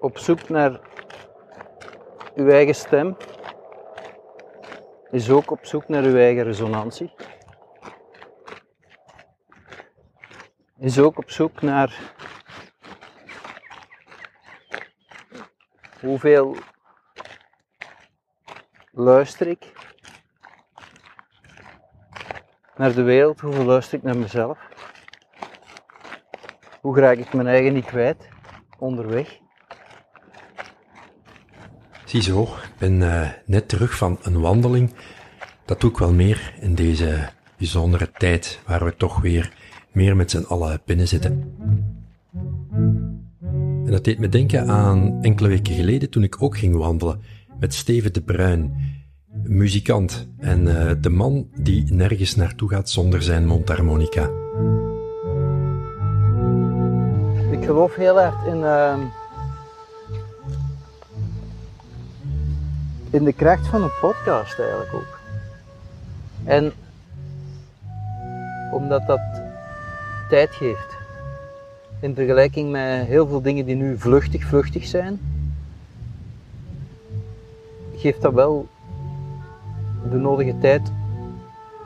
op zoek naar uw eigen stem, is ook op zoek naar uw eigen resonantie. Is ook op zoek naar hoeveel luister ik naar de wereld, hoeveel luister ik naar mezelf. Hoe raak ik mijn eigen niet kwijt onderweg? Ziezo, ik ben uh, net terug van een wandeling. Dat doe ik wel meer in deze bijzondere tijd waar we toch weer meer met z'n allen binnen zitten. En dat deed me denken aan enkele weken geleden toen ik ook ging wandelen met Steven de Bruin, muzikant en uh, de man die nergens naartoe gaat zonder zijn mondharmonica. Ik geloof heel erg in, uh, in de kracht van een podcast eigenlijk ook. En omdat dat tijd geeft. In vergelijking met heel veel dingen die nu vluchtig, vluchtig zijn, geeft dat wel de nodige tijd.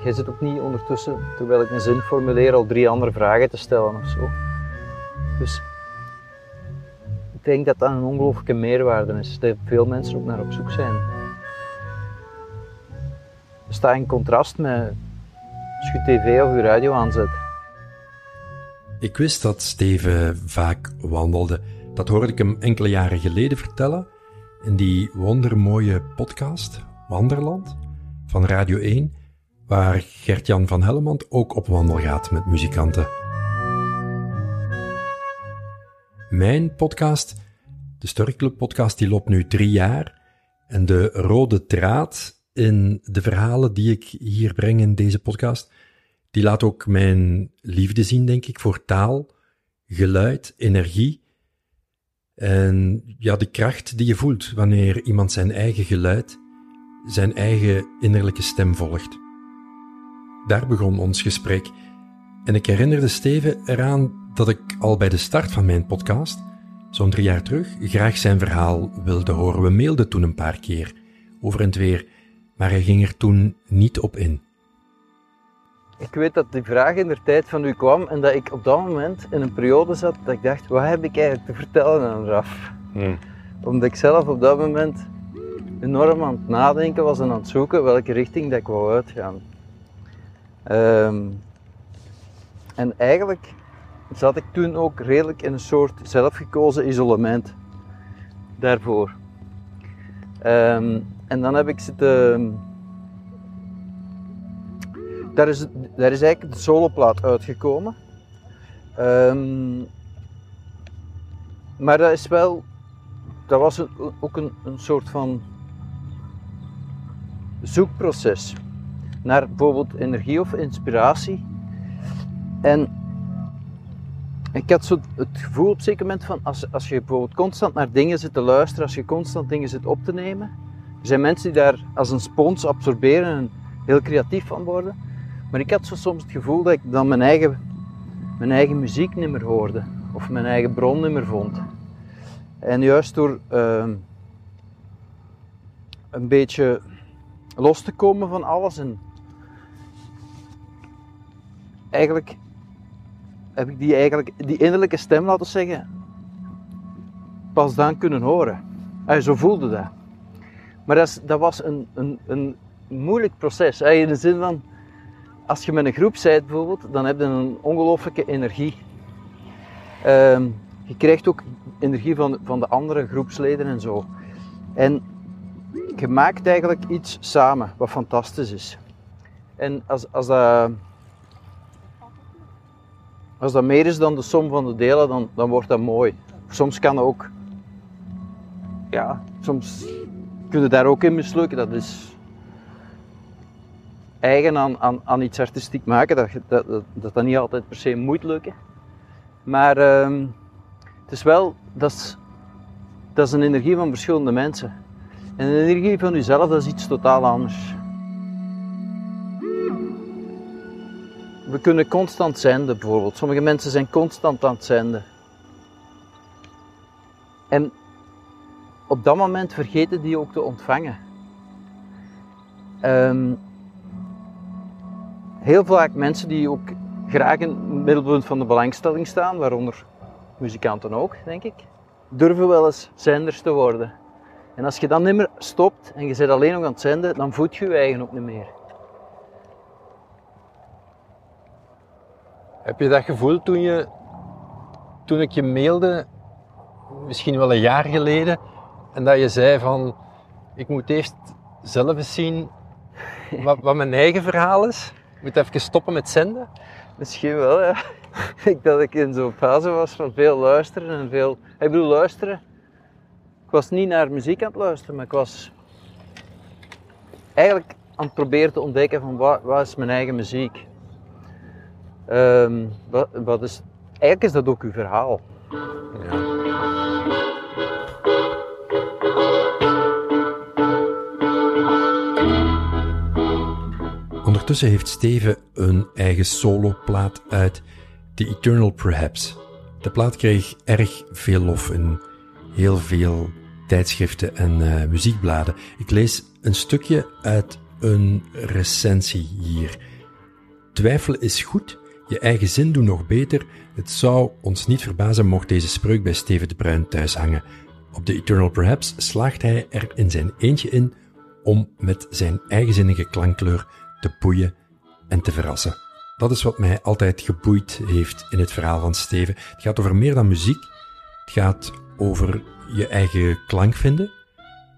Jij zit ook niet ondertussen, terwijl ik een zin formuleer, al drie andere vragen te stellen of zo. Dus ik denk dat dat een ongelooflijke meerwaarde is, dat veel mensen ook naar op zoek zijn. Staat in contrast met als je tv of je radio aanzet. Ik wist dat Steven vaak wandelde. Dat hoorde ik hem enkele jaren geleden vertellen in die wondermooie podcast Wanderland van Radio 1, waar Gert-Jan van Hellemond ook op wandel gaat met muzikanten. Mijn podcast, de Storyclub podcast, die loopt nu drie jaar en de rode draad in de verhalen die ik hier breng in deze podcast, die laat ook mijn liefde zien, denk ik, voor taal, geluid, energie en ja, de kracht die je voelt wanneer iemand zijn eigen geluid, zijn eigen innerlijke stem volgt. Daar begon ons gesprek. En ik herinnerde Steven eraan dat ik al bij de start van mijn podcast, zo'n drie jaar terug, graag zijn verhaal wilde horen. We mailden toen een paar keer, over en weer, maar hij ging er toen niet op in. Ik weet dat die vraag in de tijd van u kwam en dat ik op dat moment in een periode zat dat ik dacht, wat heb ik eigenlijk te vertellen aan Raf? Hmm. Omdat ik zelf op dat moment enorm aan het nadenken was en aan het zoeken welke richting dat ik wou uitgaan. Um, en eigenlijk zat ik toen ook redelijk in een soort zelfgekozen isolement daarvoor. Um, en dan heb ik zitten daar is, daar is eigenlijk de soloplaat uitgekomen. Um, maar dat is wel, dat was ook een, een soort van zoekproces naar bijvoorbeeld energie of inspiratie. En ik had zo het gevoel op een zeker moment van als, als je bijvoorbeeld constant naar dingen zit te luisteren, als je constant dingen zit op te nemen. Er zijn mensen die daar als een spons absorberen en heel creatief van worden. Maar ik had zo soms het gevoel dat ik dan mijn eigen, mijn eigen muziek niet meer hoorde. Of mijn eigen bron niet meer vond. En juist door uh, een beetje los te komen van alles en eigenlijk heb ik die, eigenlijk, die innerlijke stem, laten zeggen, pas dan kunnen horen. En zo voelde dat. Maar dat, dat was een, een, een moeilijk proces. In de zin van, als je met een groep bent bijvoorbeeld, dan heb je een ongelooflijke energie. Ehm, je krijgt ook energie van, van de andere groepsleden en zo. En je maakt eigenlijk iets samen, wat fantastisch is. En als, als, dat, als dat meer is dan de som van de delen, dan, dan wordt dat mooi. Soms kan ook, ja, soms kun je daar ook in mislukken. Dat is, eigen aan, aan, aan iets artistiek maken, dat, dat, dat, dat niet altijd per se moet lukken. Maar uh, het is wel, dat is, dat is een energie van verschillende mensen. En de energie van jezelf, dat is iets totaal anders. We kunnen constant zenden bijvoorbeeld. Sommige mensen zijn constant aan het zenden. En op dat moment vergeten die ook te ontvangen. Ehm, heel vaak mensen die ook graag in het middelpunt van de belangstelling staan, waaronder muzikanten ook, denk ik, durven wel eens zenders te worden. En als je dan niet meer stopt en je zit alleen nog aan het zenden, dan voed je je eigen ook niet meer. Heb je dat gevoel toen, je, toen ik je mailde, misschien wel een jaar geleden, en dat je zei van, ik moet eerst zelf eens zien wat, wat mijn eigen verhaal is? Ik moet even stoppen met zenden? Misschien wel, ja. ik dat ik in zo'n fase was van veel luisteren en veel... Ik bedoel, luisteren. Ik was niet naar muziek aan het luisteren, maar ik was eigenlijk aan het proberen te ontdekken van wat, wat is mijn eigen muziek. Ehm, wat, wat is... Eigenlijk is dat ook uw verhaal. Ondertussen heeft Steven een eigen soloplaat uit, The Eternal Perhaps. De plaat kreeg erg veel lof in heel veel tijdschriften en eh, muziekbladen. Ik lees een stukje uit een recensie hier. Twijfelen is goed, je eigen zin doen nog beter. Het zou ons niet verbazen mocht deze spreuk bij Steven de Bruin thuis hangen. Op The Eternal Perhaps slaagt hij er in zijn eentje in om met zijn eigenzinnige klankkleur te boeien en te verrassen. Dat is wat mij altijd geboeid heeft in het verhaal van Steven. Het gaat over meer dan muziek. Het gaat over je eigen klank vinden,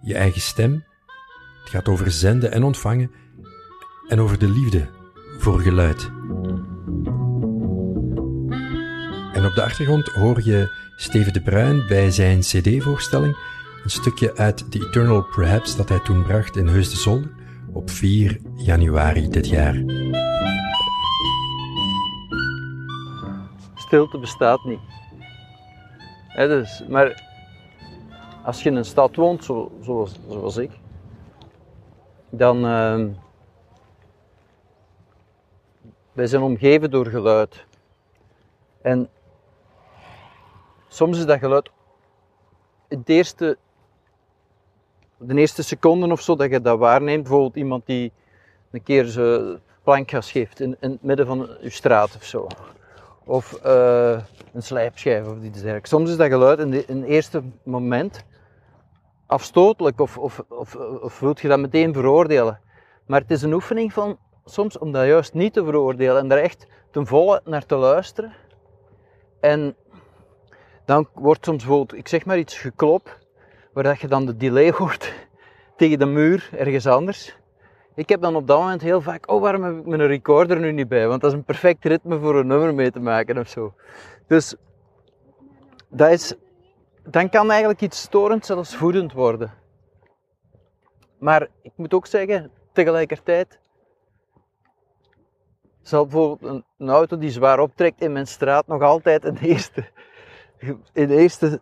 je eigen stem. Het gaat over zenden en ontvangen en over de liefde voor geluid. Op de achtergrond hoor je Steven de Bruin bij zijn CD-voorstelling een stukje uit The Eternal Perhaps dat hij toen bracht in Heus de Zolder op 4 januari dit jaar. Stilte bestaat niet. Hè, dus, maar als je in een stad woont, zo, zoals, zoals ik, dan. Uh, wij zijn omgeven door geluid. En soms is dat geluid het eerste de eerste seconden of zo dat je dat waarneemt, bijvoorbeeld iemand die een keer zijn plankgas geeft in, in het midden van je straat of zo. Of uh, een slijpschijf of iets dergelijks. Soms is dat geluid in, de, het eerste moment afstotelijk of, of, of, je dat meteen veroordelen. Maar het is een oefening van soms om dat juist niet te veroordelen en daar echt ten volle naar te luisteren. En dan wordt soms bijvoorbeeld, ik zeg maar iets, geklop waar dat je dan de delay hoort tegen de muur ergens anders. Ik heb dan op dat moment heel vaak, oh waarom heb ik mijn recorder nu niet bij? Want dat is een perfect ritme voor een nummer mee te maken of zo. Dus dat is, dan kan eigenlijk iets storend zelfs voedend worden. Maar ik moet ook zeggen, tegelijkertijd zal bijvoorbeeld een, een auto die zwaar optrekt in mijn straat nog altijd de eerste, in de eerste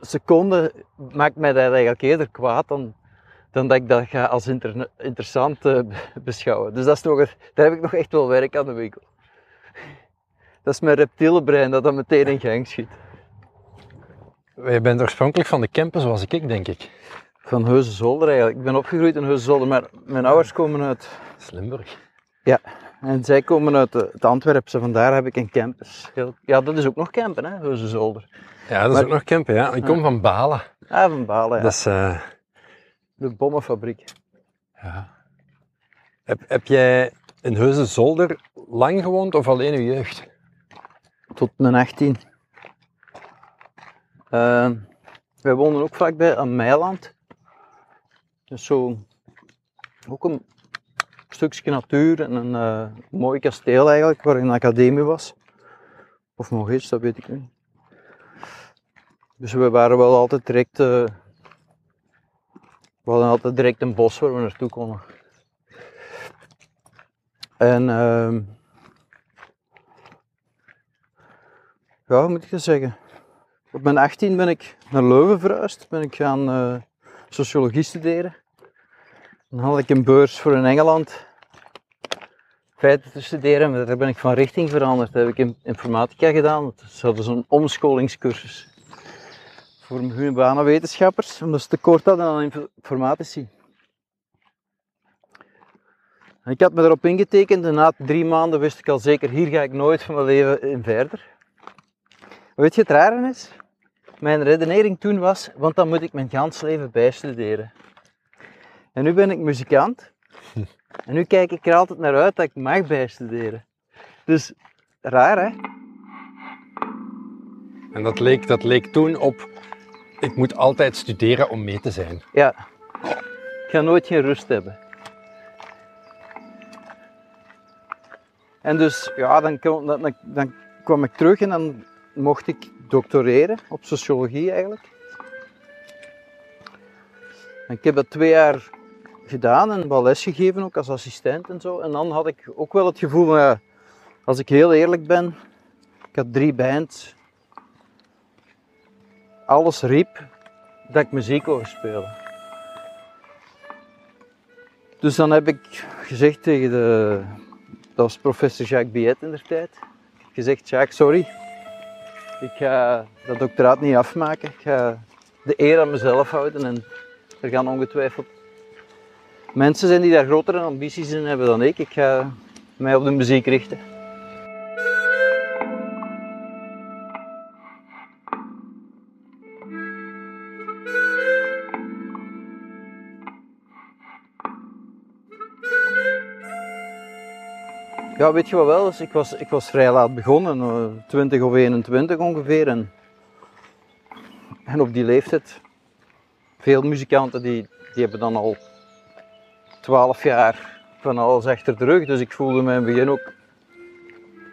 seconde maakt mij dat eigenlijk eerder kwaad dan, dan dat ik dat ga als interessant uh, beschouwen. Dus dat is nog, daar heb ik nog echt wel werk aan de winkel. Dat is mijn reptiele brein dat dat meteen in gang schiet. Je bent oorspronkelijk van de Kempen zoals ik, denk ik. Van Heusden-Zolder eigenlijk. Ik ben opgegroeid in Heusden-Zolder, maar mijn ouders komen uit... Limburg. Ja, en zij komen uit het Antwerpse, vandaar heb ik een campus. Ja, dat is ook nog campen, hè, Heusden-Zolder. Ja, dat is ook nog campen, ja. Ik kom van Balen. Ah, van Balen, ja. Dat is... Uh... De bommenfabriek. Ja. Heb, heb jij in Heusden Zolder lang gewoond of alleen je jeugd? Tot mijn 18. Uh, wij woonden ook vlakbij aan Meiland. Dus zo ook een stukje natuur en een uh, mooi kasteel eigenlijk, waar een academie was. Of nog iets, dat weet ik niet. Dus we waren wel altijd direct. Uh, we hadden altijd direct een bos waar we naartoe konden. En uh, ja, moet ik zeggen? Op mijn 18 ben ik naar Leuven verhuisd. Ben ik gaan uh, sociologie studeren. Dan had ik een beurs voor in Engeland feiten te studeren. Maar daar ben ik van richting veranderd. Daar heb ik informatica gedaan. Dat is zo'n omscholingscursus voor humanwetenschappers, omdat ze tekort hadden aan informatici. Ik had me erop ingetekend en na drie maanden wist ik al zeker, hier ga ik nooit van mijn leven in verder. Weet je het rare is? Mijn redenering toen was, want dan moet ik mijn gans leven bijstuderen. En nu ben ik muzikant. En nu kijk ik er altijd naar uit dat ik mag bijstuderen. Dus, raar hè? En dat leek, dat leek toen op, ik moet altijd studeren om mee te zijn. Ja. Ik ga nooit geen rust hebben. En dus, ja, dan, kwam- dan, dan kwam ik terug en dan mocht ik doctoreren op sociologie eigenlijk. En ik heb dat twee jaar gedaan en wel les gegeven ook als assistent en zo. En dan had ik ook wel het gevoel als ik heel eerlijk ben, ik had drie bands. Alles riep dat ik muziek wou spelen. Dus dan heb ik gezegd tegen de, dat was professor Jacques Biet in der tijd, gezegd, Jacques, sorry, ik ga dat doctoraat niet afmaken. Ik ga de eer aan mezelf houden en er gaan ongetwijfeld mensen zijn die daar grotere ambities in hebben dan ik. Ik ga mij op de muziek richten. Ja, weet je wat wel? Ik was, ik was vrij laat begonnen, eh, 20 of 21 ongeveer. En, en op die leeftijd, veel muzikanten die, die hebben dan al 12 jaar van alles achter de rug. Dus ik voelde het begin ook,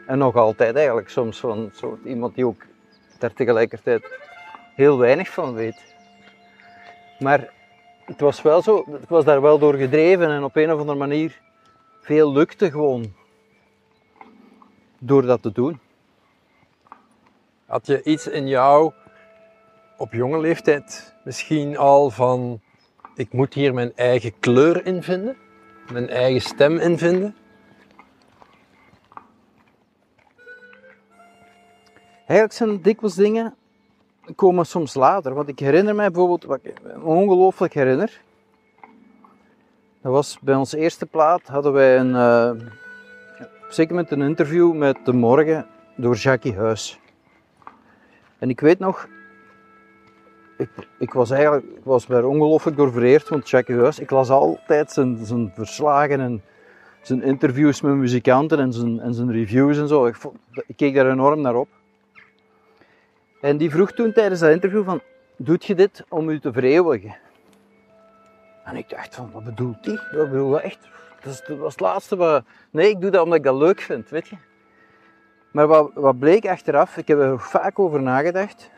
en nog altijd eigenlijk, soms van soort iemand die ook daar tegelijkertijd heel weinig van weet. Maar het was wel zo, ik was daar wel door gedreven en op een of andere manier veel lukte gewoon door dat te doen. Had je iets in jou op jonge leeftijd misschien al van, ik moet hier mijn eigen kleur in vinden, mijn eigen stem in vinden? Eigenlijk zijn dikwijls dingen komen soms later. Want ik herinner mij bijvoorbeeld, wat ik ongelooflijk herinner. Dat was bij onze eerste plaat hadden wij een, eh, zeker moment een interview met De Morgen door Jackie Huis. En ik weet nog, ik, ik was eigenlijk ik was daar ongelooflijk door vereerd, want Jackie Huis, ik las altijd zijn, zijn verslagen en zijn interviews met muzikanten en zijn, en zijn reviews en zo. Ik, ik keek daar enorm naar op. En die vroeg toen tijdens dat interview van, doet je dit om u te vereeuwigen? En ik dacht van, wat bedoelt die? Wat bedoel echt? Dat, dat was het laatste wat... Nee, ik doe dat omdat ik dat leuk vind, weet je. Maar wat, wat bleek achteraf, ik heb er vaak over nagedacht.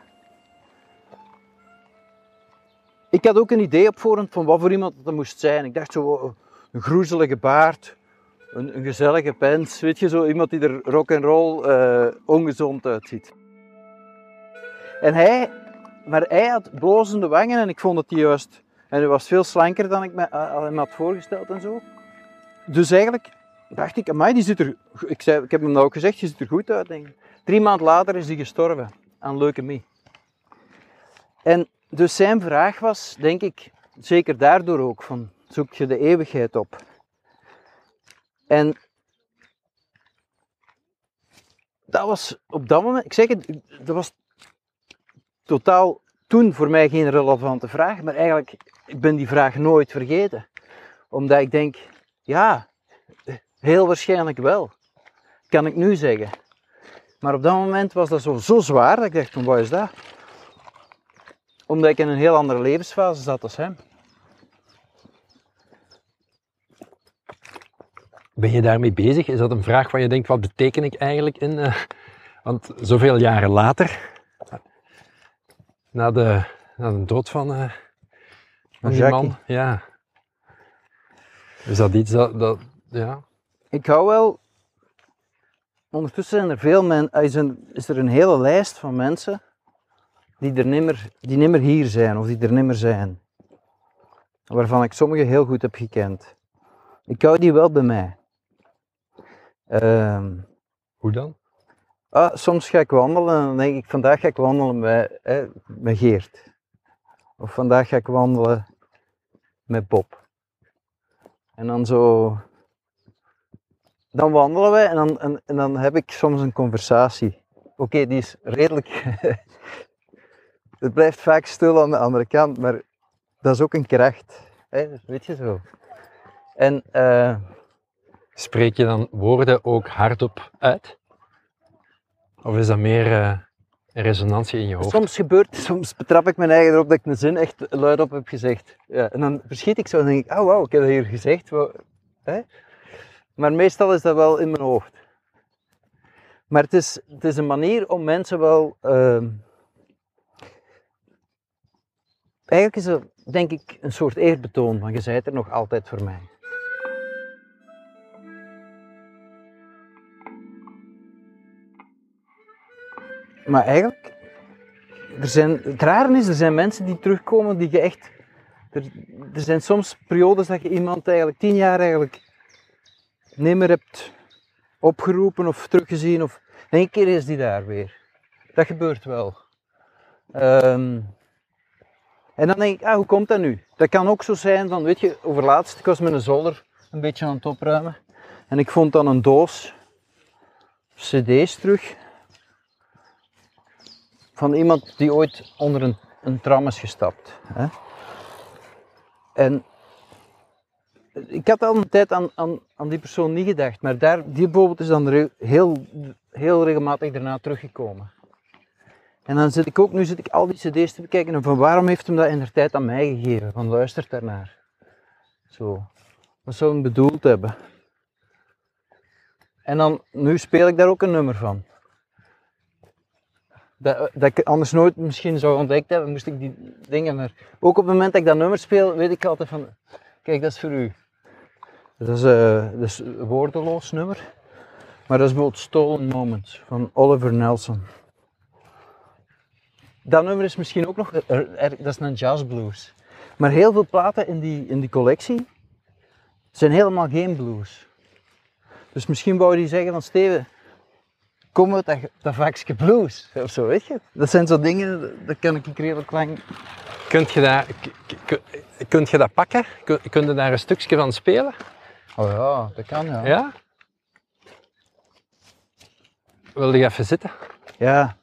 Ik had ook een idee op voorhand van wat voor iemand dat moest zijn. Ik dacht zo, een groezelige baard, een, een gezellige pens, weet je, zo iemand die er rock and roll eh, ongezond uitziet. En hij, maar hij had blozende wangen en ik vond het juist. En hij was veel slanker dan ik me, uh, me had voorgesteld en zo. Dus eigenlijk dacht ik, die ziet er... Ik, zei, ik heb hem nou ook gezegd, je ziet er goed uit, denk. Drie maanden later is hij gestorven aan leukemie. En dus zijn vraag was, denk ik, zeker daardoor ook, van zoek je de eeuwigheid op. En dat was op dat moment, ik zeg het, dat was totaal toen voor mij geen relevante vraag, maar eigenlijk, ik ben die vraag nooit vergeten. Omdat ik denk, ja, heel waarschijnlijk wel. Kan ik nu zeggen. Maar op dat moment was dat zo, zo zwaar dat ik dacht, van, wat is dat? Omdat ik in een heel andere levensfase zat als hem. Ben je daarmee bezig? Is dat een vraag waar je denkt, wat beteken ik eigenlijk in? eh, want zoveel jaren later, na de, na de dood van, eh, van die man, ja. Is dat iets dat, dat ja, Ik hou wel. Ondertussen zijn er veel mensen, is, een, is er een hele lijst van mensen die er nimmer, die nimmer hier zijn of die er nimmer zijn. Waarvan ik sommige heel goed heb gekend. Ik hou die wel bij mij. Ehm, hoe dan? Ah, soms ga ik wandelen en dan denk ik, vandaag ga ik wandelen met, hè, met Geert. Of vandaag ga ik wandelen met Bob. En dan zo... Dan wandelen wij en dan, en, en dan heb ik soms een conversatie. Oké, die is redelijk... het blijft vaak stil aan de andere kant, maar dat is ook een kracht. Hè? Dat weet je zo. En... eh, Spreek je dan woorden ook hardop uit? Of is dat meer eh, een resonantie in je hoofd? Soms gebeurt, soms betrap ik mijn eigen erop dat ik een zin echt luidop heb gezegd. Ja, en dan verschiet ik zo en denk ik, oh wauw, ik heb dat hier gezegd. Hè? Maar meestal is dat wel in mijn hoofd. Maar het is, het is een manier om mensen wel... ehm, Eigenlijk is het, denk ik, een soort eerbetoon van je zijt er nog altijd voor mij. Maar eigenlijk, er zijn, het rare is, er zijn mensen die terugkomen die je echt... Er, er zijn soms periodes dat je iemand eigenlijk tien jaar eigenlijk niet meer hebt opgeroepen of teruggezien. Of, en één keer is die daar weer. Dat gebeurt wel. Ehm, en dan denk ik, ah, hoe komt dat nu? Dat kan ook zo zijn van, weet je, overlaatst, ik was met een zolder een beetje aan het opruimen. En ik vond dan een doos cd's terug. Van iemand die ooit onder een, een tram is gestapt. Hè? En ik had al een tijd aan, aan, aan die persoon niet gedacht, maar daar, die bijvoorbeeld is dan heel, heel regelmatig daarna teruggekomen. En dan zit ik ook, nu zit ik al die cd's te bekijken en van waarom heeft hem dat in de tijd aan mij gegeven? Van luistert daarnaar. Zo. Wat zou hem bedoeld hebben? En dan, nu speel ik daar ook een nummer van. Dat, dat ik anders nooit misschien zou ontdekt hebben, moest ik die dingen. Maar ook op het moment dat ik dat nummer speel, weet ik altijd van, kijk, dat is voor u. Dat is, eh, dat is een woordeloos nummer. Maar dat is bijvoorbeeld Stolen Moments van Oliver Nelson. Dat nummer is misschien ook nog, er- er- dat is een jazzblues. Maar heel veel platen in die, in die collectie zijn helemaal geen blues. Dus misschien wou die zeggen van Steven, kom uit dat, dat vakje blues of zo, weet je. Dat zijn zo dingen, dat kan ik redelijk lang... Kunt je dat, kunt je dat pakken? Kun, kun je daar een stukje van spelen? Oh ja, dat kan ja. Ja? Wil je even zitten? Ja.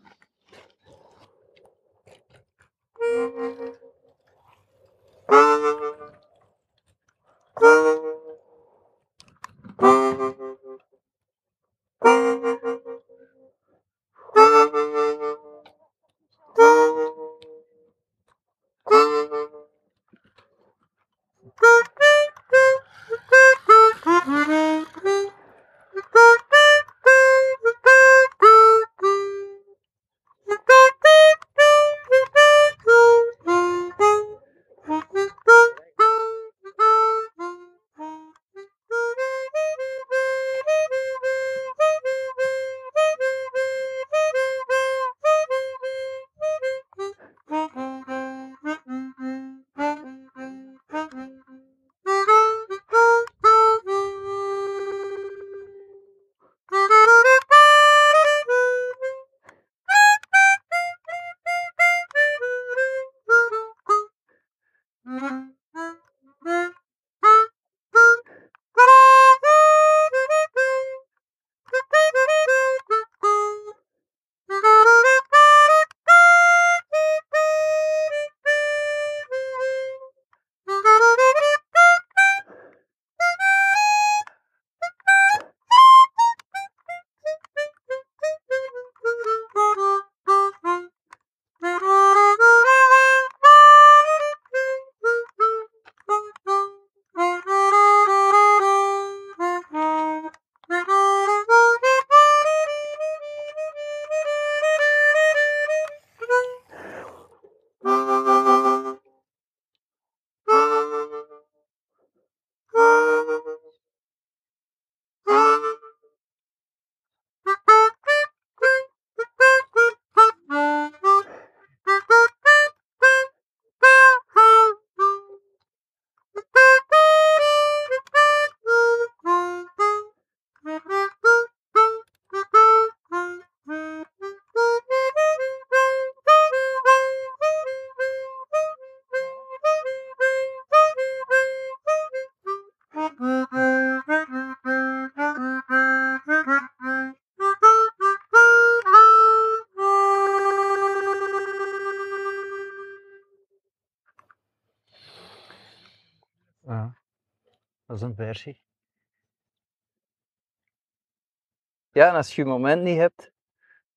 Ja, als je je moment niet hebt,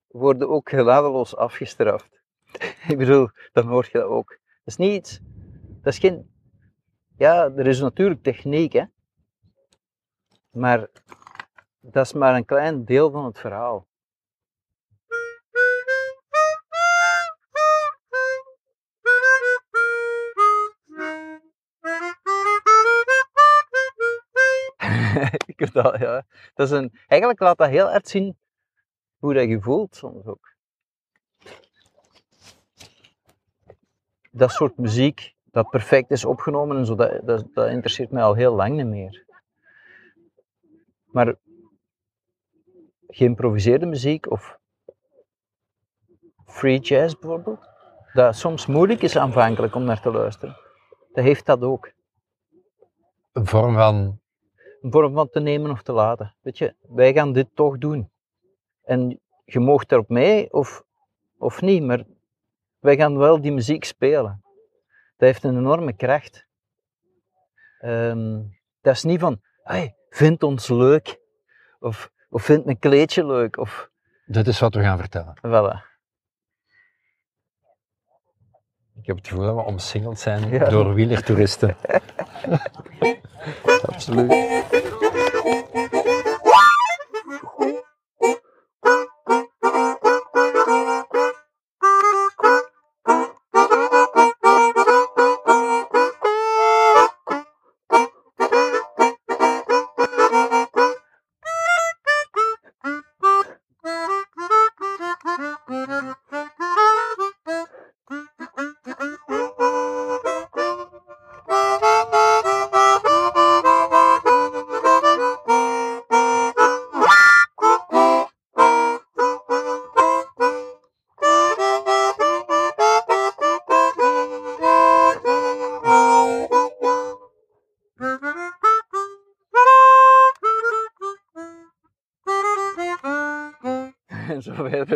word je ook geladeloos afgestraft. Ik bedoel, dan hoor je dat ook. Dat is niet iets, dat is geen, ja, er is natuurlijk techniek, hè. Maar dat is maar een klein deel van het verhaal. Ik weet dat, ja. Dat is een, eigenlijk laat dat heel erg zien hoe dat je voelt soms ook. Dat soort muziek dat perfect is opgenomen en zo, dat, dat, dat interesseert mij al heel lang niet meer. Maar geïmproviseerde muziek of free jazz bijvoorbeeld, dat soms moeilijk is aanvankelijk om naar te luisteren, dat heeft dat ook. Een vorm van. Van te nemen of te laten. Weet je, wij gaan dit toch doen. En je moogt erop mee of, of niet, maar wij gaan wel die muziek spelen. Dat heeft een enorme kracht. Ehm, dat is niet van, hey, vind ons leuk. Of, of vind mijn kleedje leuk. Of, Dit is wat we gaan vertellen. voilà. Ik heb het gevoel dat we omsingeld zijn Ja. door wielertoeristen. Absoluut.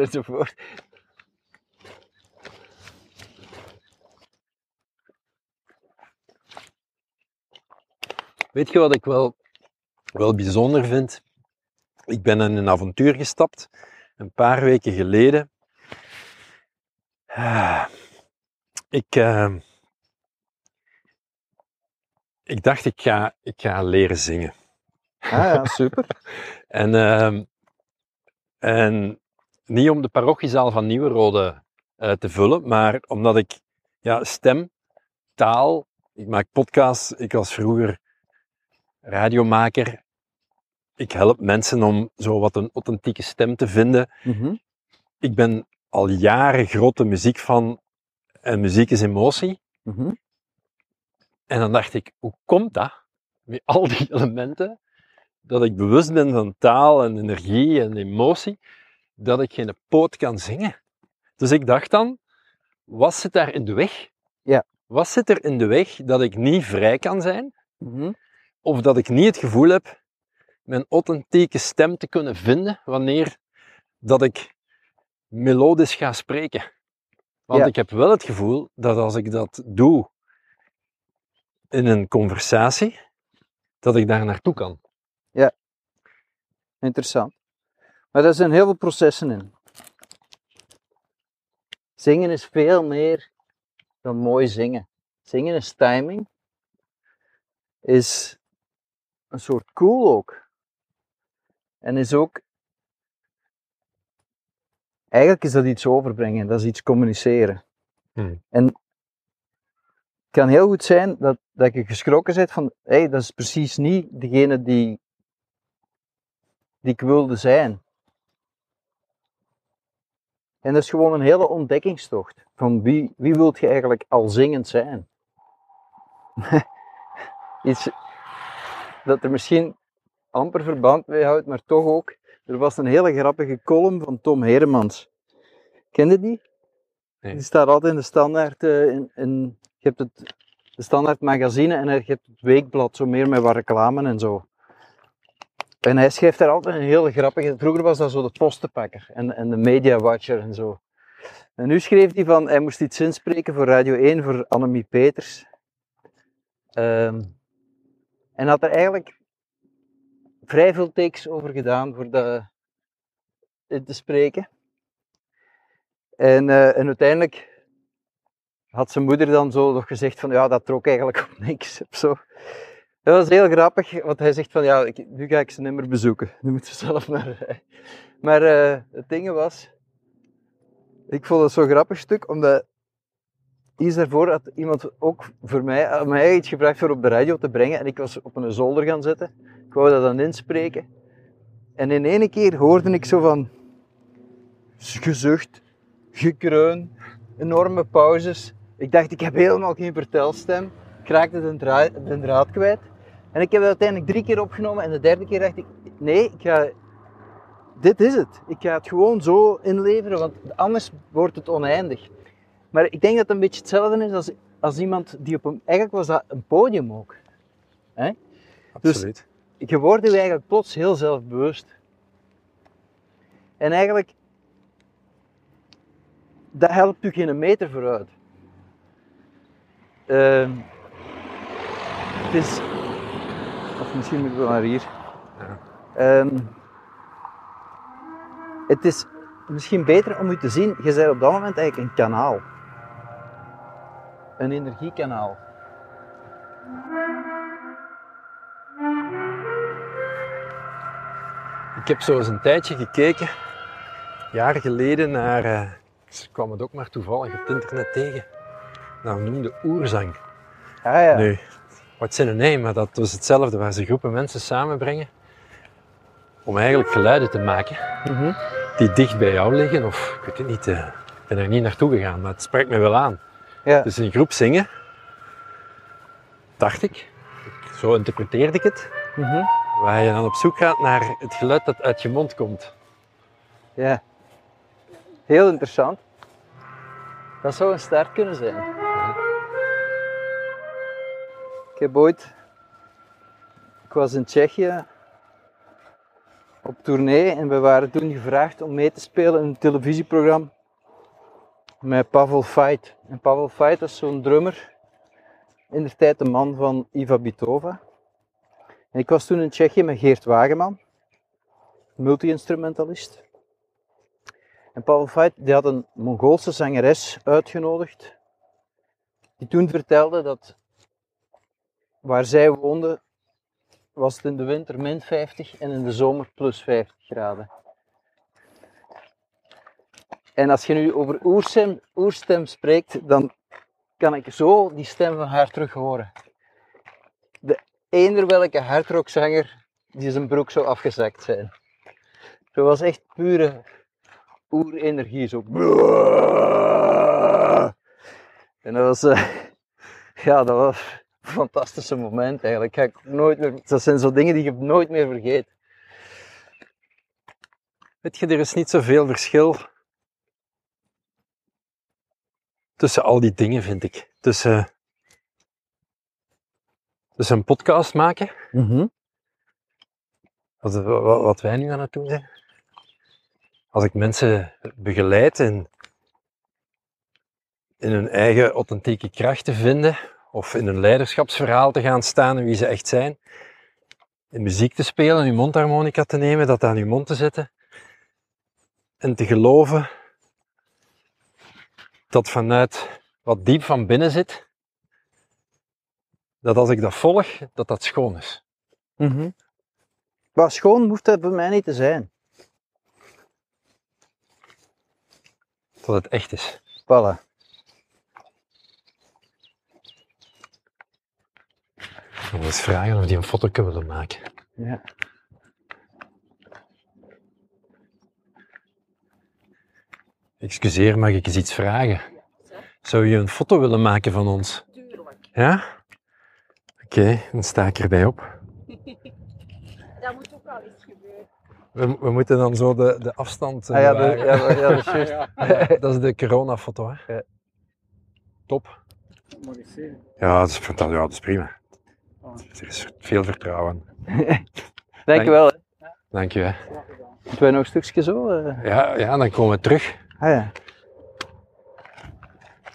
enzovoort. Weet je wat ik wel, wel bijzonder vind? Ik ben in een avontuur gestapt, een paar weken geleden. Ah, Ik, eh, ik dacht, ik ga, ik ga leren zingen. Ah ja, super. En, ehm, en niet om de parochiezaal van Nieuwerode eh, te vullen, maar omdat ik ja, stem, taal, ik maak podcasts, ik was vroeger radiomaker. Ik help mensen om zo wat een authentieke stem te vinden. Mhm. Ik ben al jaren grote muziek van en muziek is emotie. Mhm. En dan dacht ik, hoe komt dat? Met al die elementen, dat ik bewust ben van taal en energie en emotie, dat ik geen poot kan zingen. Dus ik dacht dan, wat zit daar in de weg? Ja. Wat zit er in de weg dat ik niet vrij kan zijn? Mhm. Of dat ik niet het gevoel heb mijn authentieke stem te kunnen vinden wanneer dat ik melodisch ga spreken. Want Ja. ik heb wel het gevoel dat als ik dat doe in een conversatie, dat ik daar naartoe kan. Interessant. Maar er zijn heel veel processen in. Zingen is veel meer dan mooi zingen. Zingen is timing. Is een soort cool ook. En is ook. Eigenlijk is dat iets overbrengen, dat is iets communiceren. Hmm. En het kan heel goed zijn dat, dat je geschrokken bent van, hé, hey, dat is precies niet degene die die ik wilde zijn. En dat is gewoon een hele ontdekkingstocht. Van wie, wie wilt je eigenlijk al zingend zijn? Iets dat er misschien amper verband mee houdt, maar toch ook. Er was een hele grappige column van Tom Heremans. Ken je die? Nee. Die staat altijd in de standaard. eh, in, in, je hebt het de standaard magazine en je hebt het weekblad, zo meer met wat reclame en zo. En hij schrijft daar altijd een hele grappige. Vroeger was dat zo de postenpakker en, en de media watcher en zo. En nu schreef hij van, hij moest iets inspreken voor Radio 1 voor Annemie Peters. Ehm, En had er eigenlijk vrij veel takes over gedaan voor dat in te spreken. En, eh, en uiteindelijk had zijn moeder dan zo nog gezegd van ja, dat trok eigenlijk op niks of zo. Dat was heel grappig, want hij zegt van ja, ik, nu ga ik ze niet meer bezoeken. Nu moet ze zelf naar. Maar eh, het ding was, ik vond het zo'n grappig stuk, omdat iets daarvoor had iemand ook voor mij, mij iets gevraagd voor op de radio te brengen. En ik was op een zolder gaan zitten. Ik wou dat dan inspreken. En in ene keer hoorde ik zo van gezucht, gekreun, enorme pauzes. Ik dacht, ik heb helemaal geen vertelstem. Ik raakte de draad, de draad kwijt. En ik heb het uiteindelijk drie keer opgenomen. En de derde keer dacht ik, nee, ik ga, dit is het. Ik ga het gewoon zo inleveren, want anders wordt het oneindig. Maar ik denk dat het een beetje hetzelfde is als, als iemand die op een... Eigenlijk was dat een podium ook. Hè? Absoluut. Je wordt je eigenlijk plots heel zelfbewust. En eigenlijk... Dat helpt u geen meter vooruit. Ehm, het is... Of misschien moeten we naar hier. Ja. Ehm, het is misschien beter om u te zien, je bent op dat moment eigenlijk een kanaal. Een energiekanaal. Ik heb zo eens een tijdje gekeken, jaren geleden, naar. ik kwam het ook maar toevallig op het internet tegen. hoe noemde oerzang. Ah ja. Nu, wat zijn er nee, maar dat was hetzelfde waar ze groepen mensen samenbrengen om eigenlijk geluiden te maken Mhm. die dicht bij jou liggen. Of ik weet het niet, eh, ik ben er niet naartoe gegaan, maar het spreekt me wel aan. ja. Dus in groep zingen, dacht ik, zo interpreteerde ik het, Mhm. waar je dan op zoek gaat naar het geluid dat uit je mond komt. ja. Heel interessant. Dat zou een start kunnen zijn. Ik heb ooit... Ik was in Tsjechië op tournee en we waren toen gevraagd om mee te spelen in een televisieprogramma met Pavel Fait. En Pavel Fait was zo'n drummer, in de tijd de man van Iva Bitova. En ik was toen in Tsjechië met Geert Wageman, multi-instrumentalist. En Pavel Fait die had een Mongoolse zangeres uitgenodigd, die toen vertelde dat waar zij woonde, was het in de winter min 50 en in de zomer plus 50 graden. En als je nu over oerstem, oerstem spreekt, dan kan ik zo die stem van haar terug horen. De eender welke hardrockzanger die zijn broek zou afgezakt zijn. Dat was echt pure oerenergie, zo. En dat was, eh, ja, dat was fantastische moment eigenlijk. Ga ik nooit meer, dat zijn zo dingen die je nooit meer vergeet. Weet je, er is niet zoveel verschil tussen al die dingen, vind ik. Tussen, tussen een podcast maken, wat, wat wat wij nu aan het doen zijn. Als ik mensen begeleid in, in hun eigen authentieke kracht te vinden, of in een leiderschapsverhaal te gaan staan en wie ze echt zijn, in muziek te spelen, uw mondharmonica te nemen, dat aan uw mond te zetten, en te geloven dat vanuit wat diep van binnen zit, dat als ik dat volg, dat dat schoon is. Mhm. Maar schoon hoeft dat bij mij niet te zijn. Dat het echt is. Voilà. Ik wil eens vragen of die een foto willen maken. Ja. Excuseer, mag ik eens iets vragen? Zou je een foto willen maken van ons? Tuurlijk. Ja? Oké, dan sta ik erbij op. Dat moet ook al eens gebeuren. We, we moeten dan zo de, de afstand. eh, Ah, ja, de, bewaren. ja, ja, dat is juist. Dat is de coronafoto, hè? Ja. Top. Mag ik zien? Ja, dat is, ja, dat is prima. Er is veel vertrouwen. Dankjewel. hè. Dank je. Moeten wij nog een stukje zo? eh? Ja, ja, dan komen we terug. Ah ja.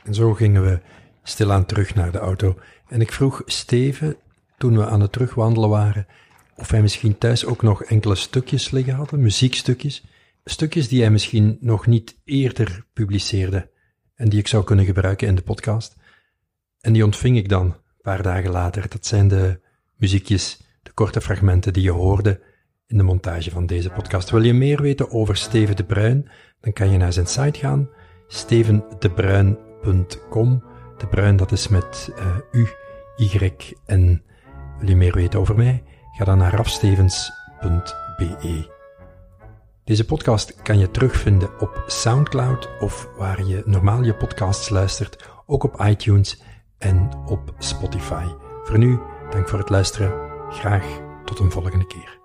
En zo gingen we stilaan terug naar de auto. En ik vroeg Steven toen we aan het terugwandelen waren, of hij misschien thuis ook nog enkele stukjes liggen hadden, muziekstukjes, stukjes die hij misschien nog niet eerder publiceerde en die ik zou kunnen gebruiken in de podcast. En die ontving ik dan, paar dagen later. Dat zijn de muziekjes, de korte fragmenten die je hoorde in de montage van deze podcast. Wil je meer weten over Steven de Bruin? Dan kan je naar zijn site gaan, stevendebruin.com. De Bruin, dat is met uh, U, Y en wil je meer weten over mij? Ga dan naar rafstevens.be. Deze podcast kan je terugvinden op SoundCloud of waar je normaal je podcasts luistert, ook op iTunes en op Spotify. Voor nu, dank voor het luisteren. Graag tot een volgende keer.